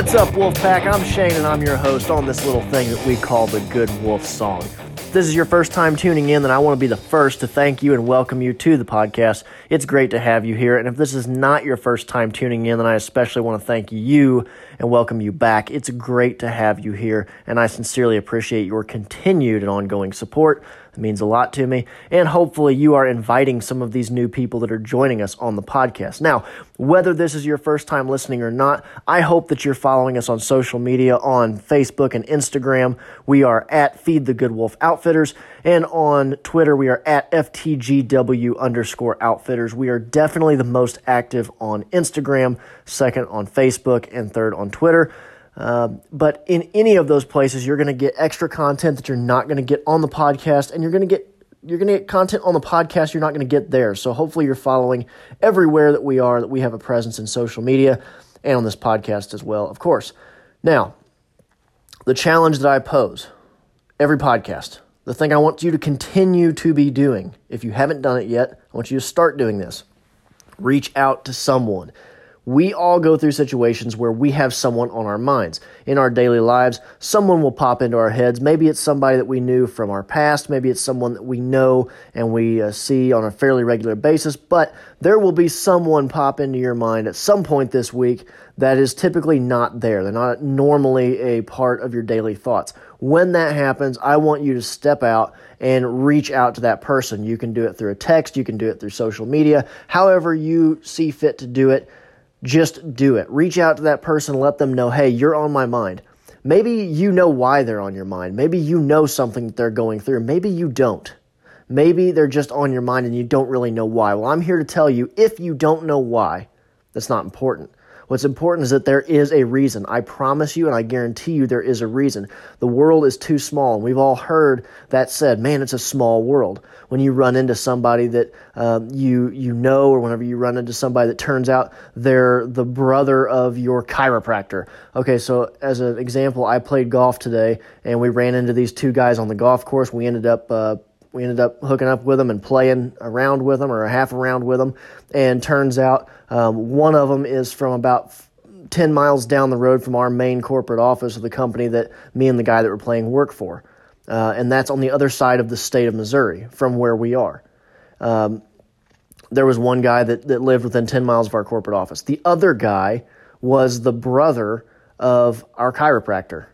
What's up, Wolfpack? I'm Shane, and I'm your host on this little thing that we call the Good Wolf Song. If this is your first time tuning in, then I want to be the first to thank you and welcome you to the podcast. It's great to have you here. And if this is not your first time tuning in, then I especially want to thank you and welcome you back. It's great to have you here, and I sincerely appreciate your continued and ongoing support. It means a lot to me. And hopefully, you are inviting some of these new people that are joining us on the podcast. Now, whether this is your first time listening or not, I hope that you're following us on social media on Facebook and Instagram. We are at Feed the Good Wolf Outfitters. And on Twitter, we are at FTGW underscore outfitters. We are definitely the most active on Instagram, second on Facebook, and third on Twitter. Um, but in any of those places, you're going to get extra content that you're not going to get on the podcast, and you're going to get you're going to get content on the podcast you're not going to get there. So hopefully, you're following everywhere that we are that we have a presence in social media and on this podcast as well, of course. Now, the challenge that I pose every podcast, the thing I want you to continue to be doing, if you haven't done it yet, I want you to start doing this. Reach out to someone we all go through situations where we have someone on our minds. In our daily lives, someone will pop into our heads. Maybe it's somebody that we knew from our past. Maybe it's someone that we know and we uh, see on a fairly regular basis. But there will be someone pop into your mind at some point this week that is typically not there. They're not normally a part of your daily thoughts. When that happens, I want you to step out and reach out to that person. You can do it through a text, you can do it through social media, however you see fit to do it just do it. Reach out to that person, let them know, hey, you're on my mind. Maybe you know why they're on your mind. Maybe you know something that they're going through. Maybe you don't. Maybe they're just on your mind and you don't really know why. Well, I'm here to tell you if you don't know why, that's not important. What's important is that there is a reason. I promise you and I guarantee you there is a reason. The world is too small, and we've all heard that said, man, it's a small world. When you run into somebody that um, you, you know, or whenever you run into somebody that turns out they're the brother of your chiropractor. Okay, so as an example, I played golf today, and we ran into these two guys on the golf course. We ended up uh, we ended up hooking up with them and playing around with them or a half around with them. And turns out um, one of them is from about 10 miles down the road from our main corporate office of the company that me and the guy that we're playing work for. Uh, and that's on the other side of the state of Missouri from where we are. Um, there was one guy that, that lived within 10 miles of our corporate office. The other guy was the brother of our chiropractor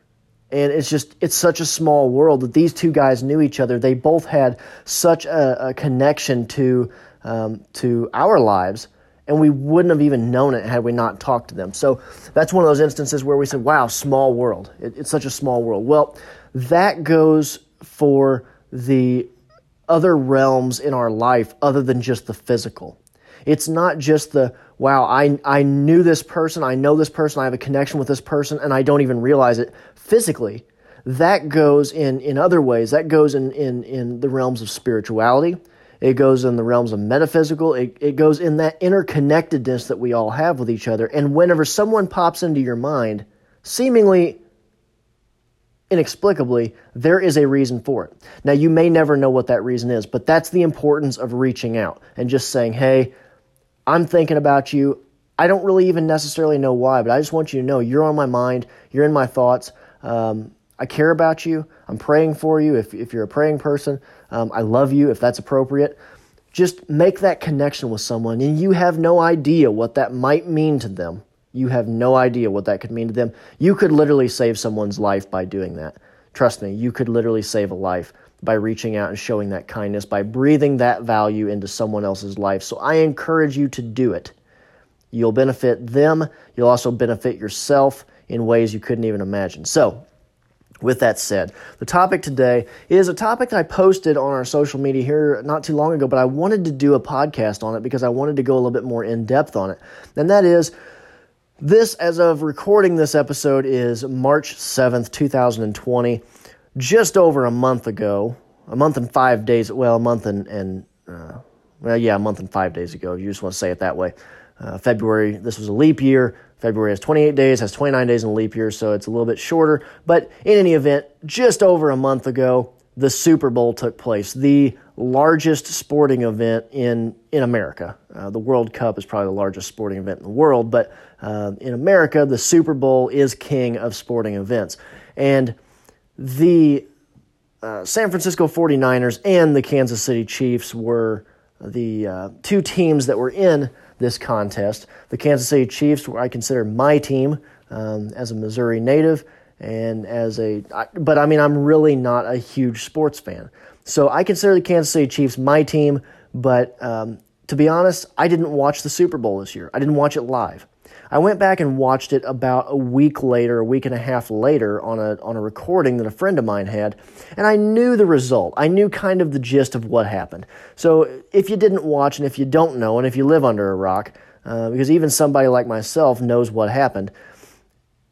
and it's just it's such a small world that these two guys knew each other. They both had such a, a connection to um, to our lives and we wouldn't have even known it had we not talked to them. So that's one of those instances where we said wow small world. It, it's such a small world. Well that goes for the other realms in our life other than just the physical. It's not just the wow, I, I knew this person, I know this person, I have a connection with this person, and I don't even realize it physically. That goes in, in other ways. That goes in, in, in the realms of spirituality. It goes in the realms of metaphysical. It, it goes in that interconnectedness that we all have with each other. And whenever someone pops into your mind, seemingly inexplicably, there is a reason for it. Now, you may never know what that reason is, but that's the importance of reaching out and just saying, hey, I'm thinking about you. I don't really even necessarily know why, but I just want you to know you're on my mind. You're in my thoughts. Um, I care about you. I'm praying for you if, if you're a praying person. Um, I love you if that's appropriate. Just make that connection with someone, and you have no idea what that might mean to them. You have no idea what that could mean to them. You could literally save someone's life by doing that. Trust me, you could literally save a life by reaching out and showing that kindness, by breathing that value into someone else's life. So I encourage you to do it. You'll benefit them, you'll also benefit yourself in ways you couldn't even imagine. So, with that said, the topic today is a topic I posted on our social media here not too long ago, but I wanted to do a podcast on it because I wanted to go a little bit more in depth on it. And that is this, as of recording this episode, is March 7th, 2020 just over a month ago, a month and five days, well, a month and, and uh, well, yeah, a month and five days ago. You just want to say it that way. Uh, February, this was a leap year. February has 28 days, has 29 days in a leap year, so it's a little bit shorter. But in any event, just over a month ago, the Super Bowl took place. The largest sporting event in in America. Uh, the World Cup is probably the largest sporting event in the world, but uh, in America, the Super Bowl is king of sporting events. And the uh, San Francisco 49ers and the Kansas City Chiefs were the uh, two teams that were in this contest. The Kansas City Chiefs, were I consider my team um, as a Missouri native and as a, but I mean, I'm really not a huge sports fan. So I consider the Kansas City Chiefs my team, but um, to be honest, I didn't watch the Super Bowl this year. I didn't watch it live. I went back and watched it about a week later, a week and a half later, on a on a recording that a friend of mine had, and I knew the result. I knew kind of the gist of what happened. So if you didn't watch, and if you don't know, and if you live under a rock, uh, because even somebody like myself knows what happened,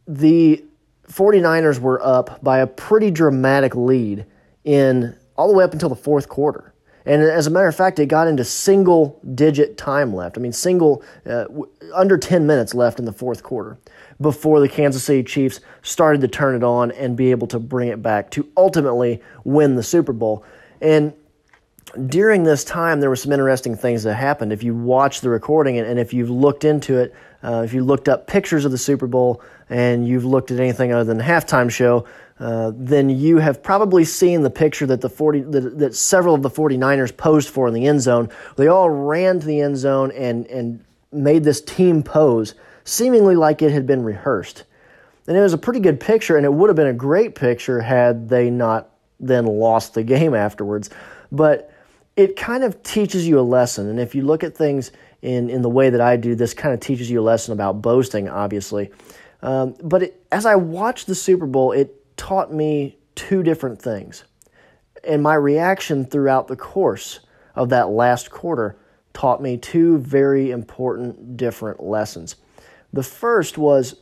the 49ers were up by a pretty dramatic lead in all the way up until the fourth quarter. And as a matter of fact, it got into single digit time left. I mean, single, uh, under 10 minutes left in the fourth quarter before the Kansas City Chiefs started to turn it on and be able to bring it back to ultimately win the Super Bowl. And during this time, there were some interesting things that happened. If you watch the recording and, if you've looked into it, uh, if you looked up pictures of the Super Bowl and you've looked at anything other than the halftime show, uh, then you have probably seen the picture that the 40 that, that, several of the 49ers posed for in the end zone. They all ran to the end zone and and made this team pose, seemingly like it had been rehearsed. And it was a pretty good picture, and it would have been a great picture had they not then lost the game afterwards. But it kind of teaches you a lesson. And if you look at things in, in the way that I do, this kind of teaches you a lesson about boasting, obviously. Um, but it, as I watched the Super Bowl, it taught me two different things. And my reaction throughout the course of that last quarter taught me two very important different lessons. The first was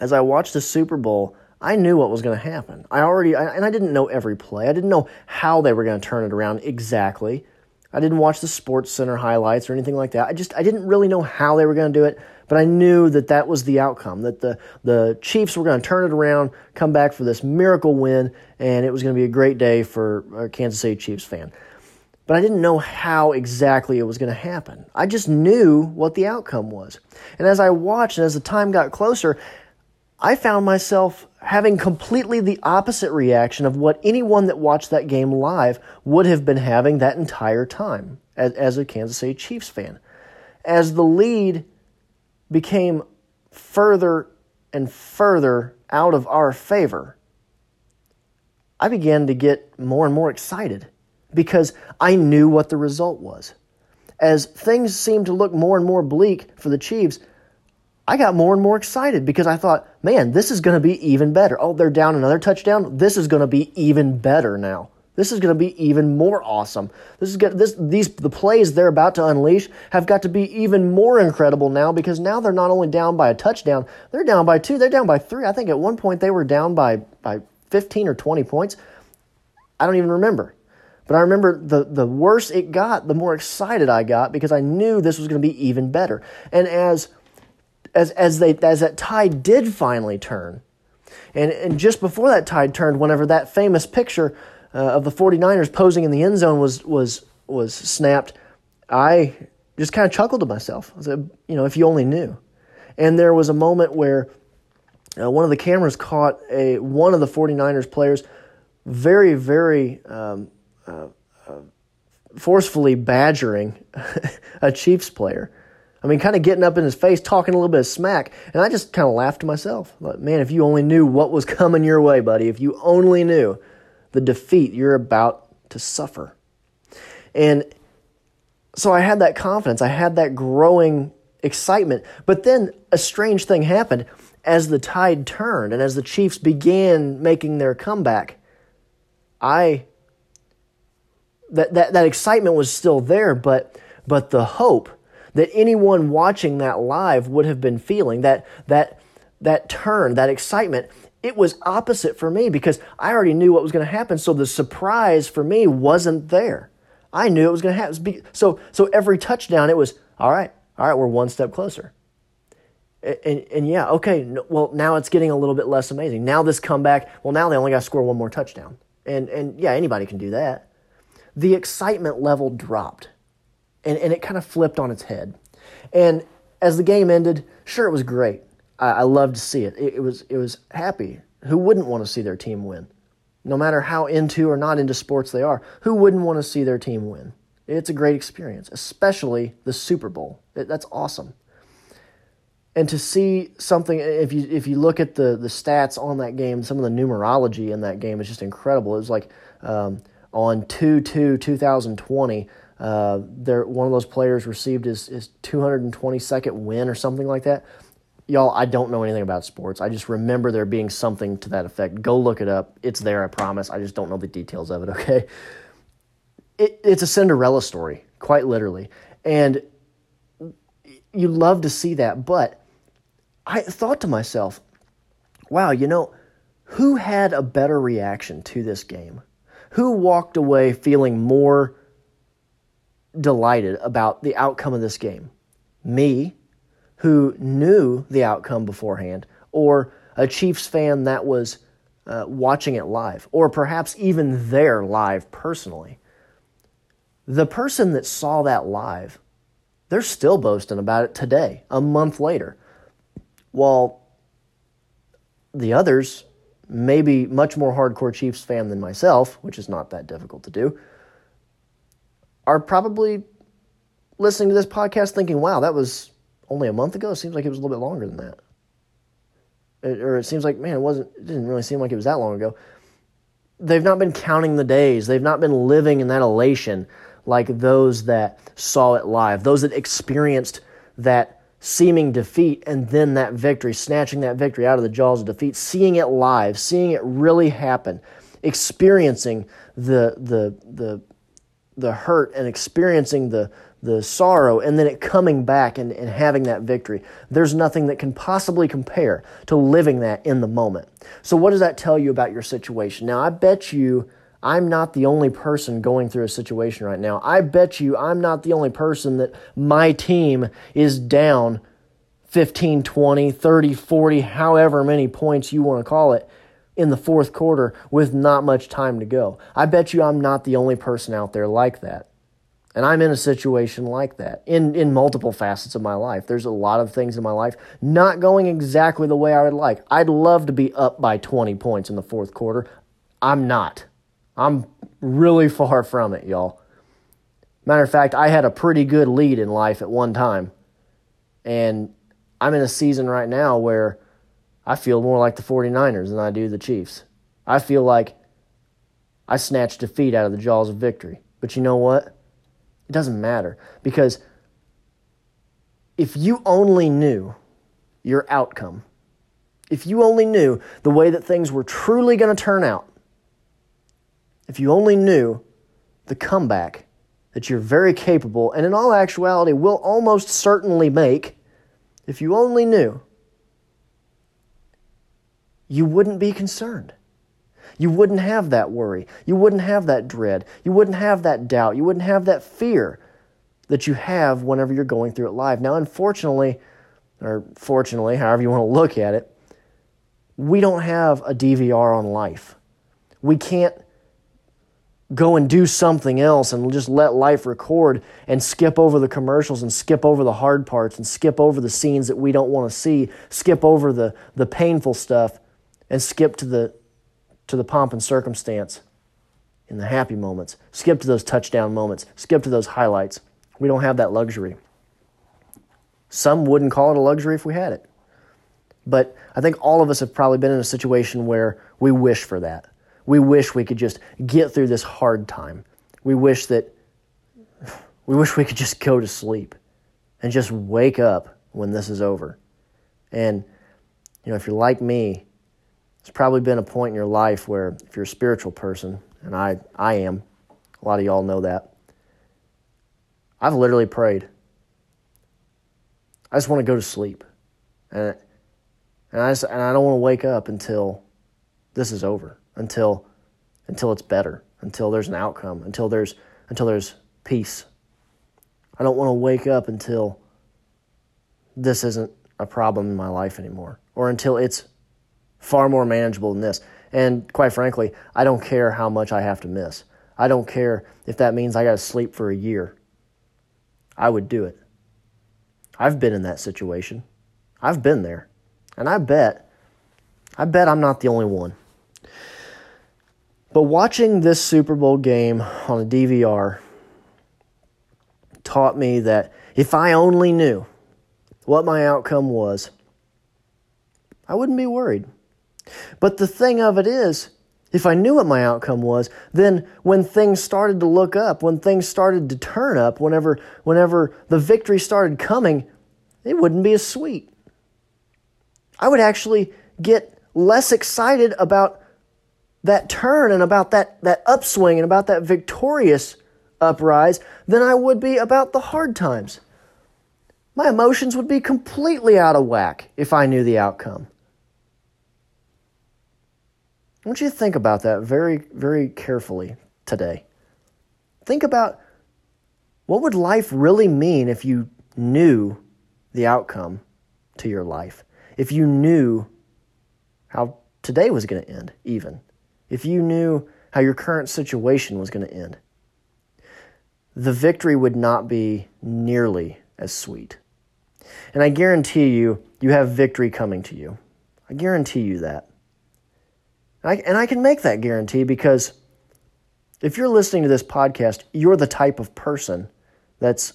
as I watched the Super Bowl, I knew what was going to happen. I already, I, and I didn't know every play. I didn't know how they were going to turn it around exactly. I didn't watch the Sports Center highlights or anything like that. I just, I didn't really know how they were going to do it. But I knew that that was the outcome, that the, the Chiefs were going to turn it around, come back for this miracle win, and it was going to be a great day for a Kansas City Chiefs fan. But I didn't know how exactly it was going to happen. I just knew what the outcome was. And as I watched and as the time got closer, I found myself having completely the opposite reaction of what anyone that watched that game live would have been having that entire time as, as a Kansas City Chiefs fan. As the lead became further and further out of our favor, I began to get more and more excited because I knew what the result was. As things seemed to look more and more bleak for the Chiefs, I got more and more excited because I thought, man, this is going to be even better. Oh, they're down another touchdown. This is going to be even better now. This is going to be even more awesome. This is good. This these the plays they're about to unleash have got to be even more incredible now because now they're not only down by a touchdown, they're down by two, they're down by three. I think at one point they were down by by 15 or 20 points. I don't even remember. But I remember the, the worse it got, the more excited I got because I knew this was going to be even better. And as as as they as that tide did finally turn, and, and just before that tide turned, whenever that famous picture uh, of the 49ers posing in the end zone was was was snapped, I just kind of chuckled to myself. I said, you know, if you only knew. And there was a moment where uh, one of the cameras caught a one of the 49ers players very very um, uh, uh forcefully badgering a Chiefs player. I mean, kind of getting up in his face, talking a little bit of smack. And I just kind of laughed to myself. Like, man, if you only knew what was coming your way, buddy, if you only knew the defeat you're about to suffer. And so I had that confidence, I had that growing excitement. But then a strange thing happened as the tide turned and as the Chiefs began making their comeback. I that, that, that excitement was still there, but but the hope that anyone watching that live would have been feeling, that that that turn, that excitement, it was opposite for me because I already knew what was going to happen. So the surprise for me wasn't there. I knew it was going to happen. So, so every touchdown, it was all right. All right, we're one step closer. And, and, yeah, okay. Well, now it's getting a little bit less amazing. Now this comeback. Well, now they only got to score one more touchdown. And and yeah, anybody can do that. the excitement level dropped and, and it kind of flipped on its head. And as the game ended, sure, it was great. I, I loved to see it. it. It was, it was happy. Who wouldn't want to see their team win? No matter how into or not into sports they are, who wouldn't want to see their team win? It's a great experience, especially the Super Bowl. It, that's awesome. And to see something, if you if you look at the the stats on that game, some of the numerology in that game is just incredible. It was like um, on 2 2 2020, uh, one of those players received his, his 222nd win or something like that. Y'all, I don't know anything about sports. I just remember there being something to that effect. Go look it up. It's there, I promise. I just don't know the details of it, okay? It, it's a Cinderella story, quite literally. And you love to see that, but I thought to myself, wow, you know, who had a better reaction to this game? Who walked away feeling more delighted about the outcome of this game? Me, who knew the outcome beforehand, or a Chiefs fan that was uh, watching it live, or perhaps even there live personally. The person that saw that live, they're still boasting about it today, a month later. While the others, maybe much more hardcore Chiefs fan than myself, which is not that difficult to do, are probably listening to this podcast thinking, wow, that was only a month ago. It seems like it was a little bit longer than that. It, or it seems like, man, it wasn't, it didn't really seem like it was that long ago. They've not been counting the days. They've not been living in that elation like those that saw it live, those that experienced that seeming defeat and then that victory, snatching that victory out of the jaws of defeat, seeing it live, seeing it really happen, experiencing the, the, the, the hurt and experiencing the, the sorrow and then it coming back and, and having that victory. There's nothing that can possibly compare to living that in the moment. So, what does that tell you about your situation? Now, I bet you I'm not the only person going through a situation right now. I bet you I'm not the only person that my team is down 15, 20, 30, 40, however many points you want to call it in the fourth quarter with not much time to go. I bet you I'm not the only person out there like that. And I'm in a situation like that in, in multiple facets of my life. There's a lot of things in my life not going exactly the way I would like. I'd love to be up by 20 points in the fourth quarter. I'm not. I'm really far from it, y'all. Matter of fact, I had a pretty good lead in life at one time. And I'm in a season right now where I feel more like the 49ers than I do the Chiefs. I feel like I snatched defeat out of the jaws of victory. But you know what? It doesn't matter because if you only knew your outcome, if you only knew the way that things were truly going to turn out, if you only knew the comeback that you're very capable and in all actuality will almost certainly make, if you only knew you wouldn't be concerned. You wouldn't have that worry. You wouldn't have that dread. You wouldn't have that doubt. You wouldn't have that fear that you have whenever you're going through it live. Now, unfortunately, or fortunately, however you want to look at it, we don't have a DVR on life. We can't go and do something else and just let life record and skip over the commercials and skip over the hard parts and skip over the scenes that we don't want to see, skip over the, the painful stuff and skip to the to the pomp and circumstance in the happy moments. Skip to those touchdown moments. Skip to those highlights. We don't have that luxury. Some wouldn't call it a luxury if we had it. But I think all of us have probably been in a situation where we wish for that. We wish we could just get through this hard time. We wish that we wish we could just go to sleep and just wake up when this is over. And you know, if you're like me, there's probably been a point in your life where, if you're a spiritual person, and I, I am, a lot of y'all know that, I've literally prayed. I just want to go to sleep. And, and, I, just, and I don't want to wake up until this is over, until, until it's better, until there's an outcome, until there's, until there's peace. I don't want to wake up until this isn't a problem in my life anymore, or until it's far more manageable than this. And quite frankly, I don't care how much I have to miss. I don't care if that means I got to sleep for a year. I would do it. I've been in that situation. I've been there. And I bet, I bet I'm not the only one. But watching this Super Bowl game on a DVR taught me that if I only knew what my outcome was, I wouldn't be worried. But the thing of it is, if I knew what my outcome was, then when things started to look up, when things started to turn up, whenever whenever the victory started coming, it wouldn't be as sweet. I would actually get less excited about that turn and about that, that upswing and about that victorious uprise than I would be about the hard times. My emotions would be completely out of whack if I knew the outcome. I want you to think about that very, very carefully today. Think about what would life really mean if you knew the outcome to your life? If you knew how today was going to end, even. If you knew how your current situation was going to end, the victory would not be nearly as sweet. And I guarantee you, you have victory coming to you. I guarantee you that. And I, and I can make that guarantee because if you're listening to this podcast, you're the type of person that's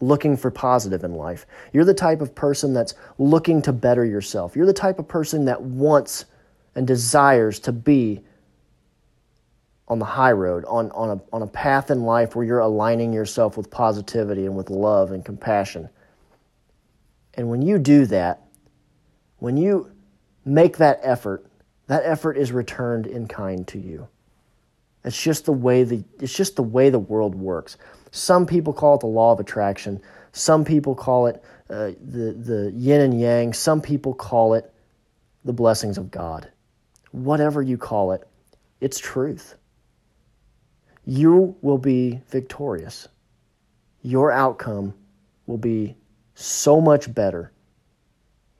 looking for positive in life. You're the type of person that's looking to better yourself. You're the type of person that wants and desires to be on the high road, on, on, a, on a path in life where you're aligning yourself with positivity and with love and compassion. And when you do that, when you make that effort, that effort is returned in kind to you. It's just the way the it's just the way the world works. Some people call it the law of attraction. Some people call it uh, the the yin and yang. Some people call it the blessings of God. Whatever you call it, it's truth. You will be victorious. Your outcome will be so much better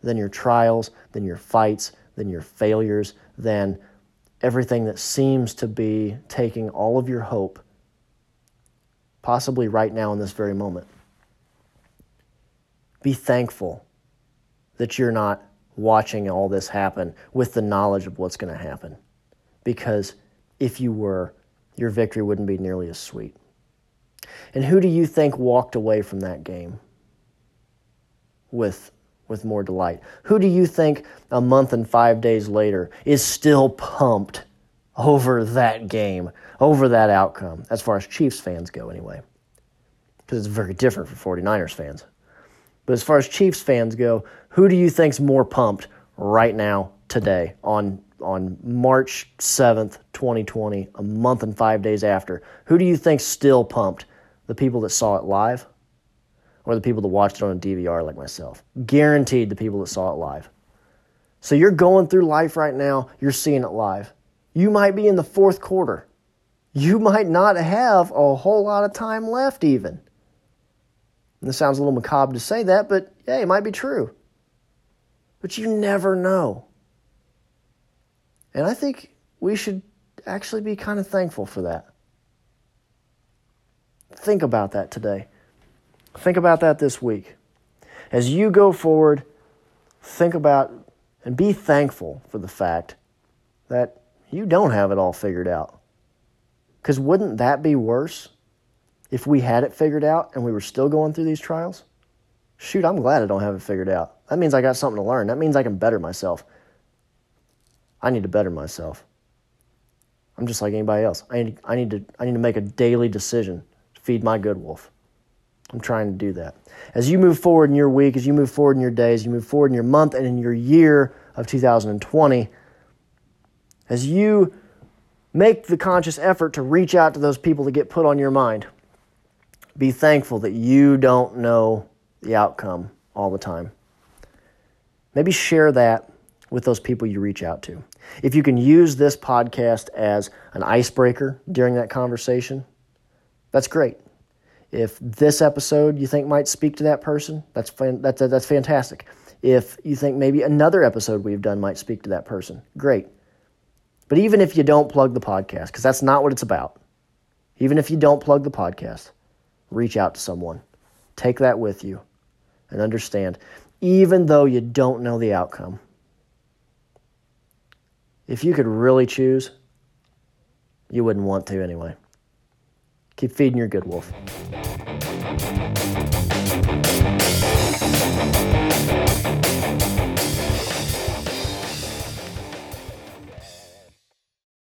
than your trials, than your fights, than your failures, than everything that seems to be taking all of your hope, possibly right now in this very moment. Be thankful that you're not watching all this happen with the knowledge of what's going to happen. Because if you were, your victory wouldn't be nearly as sweet. And who do you think walked away from that game with with more delight. Who do you think a month and five days later is still pumped over that game, over that outcome, as far as Chiefs fans go, anyway? Because it's very different for 49ers fans. But as far as Chiefs fans go, who do you think's more pumped right now, today, on on March 7th, 2020, a month and five days after? Who do you think's still pumped? The people that saw it live or the people that watched it on a DVR like myself. Guaranteed the people that saw it live. So you're going through life right now, you're seeing it live. You might be in the fourth quarter. You might not have a whole lot of time left, even. And this sounds a little macabre to say that, but yeah, it might be true. But you never know. And I think we should actually be kind of thankful for that. Think about that today. Think about that this week. As you go forward, think about and be thankful for the fact that you don't have it all figured out. Because wouldn't that be worse if we had it figured out and we were still going through these trials? Shoot, I'm glad I don't have it figured out. That means I got something to learn. That means I can better myself. I need to better myself. I'm just like anybody else. I need, I need, to, I need to make a daily decision to feed my good wolf. I'm trying to do that. As you move forward in your week, as you move forward in your days, you move forward in your month and in your year of 2020, as you make the conscious effort to reach out to those people that get put on your mind, be thankful that you don't know the outcome all the time. Maybe share that with those people you reach out to. If you can use this podcast as an icebreaker during that conversation, that's great. If this episode you think might speak to that person, that's fan- that's that's fantastic. If you think maybe another episode we've done might speak to that person, great. But even if you don't plug the podcast, because that's not what it's about, even if you don't plug the podcast, reach out to someone. Take that with you and understand, even though you don't know the outcome, if you could really choose, you wouldn't want to anyway. Keep feeding your good wolf.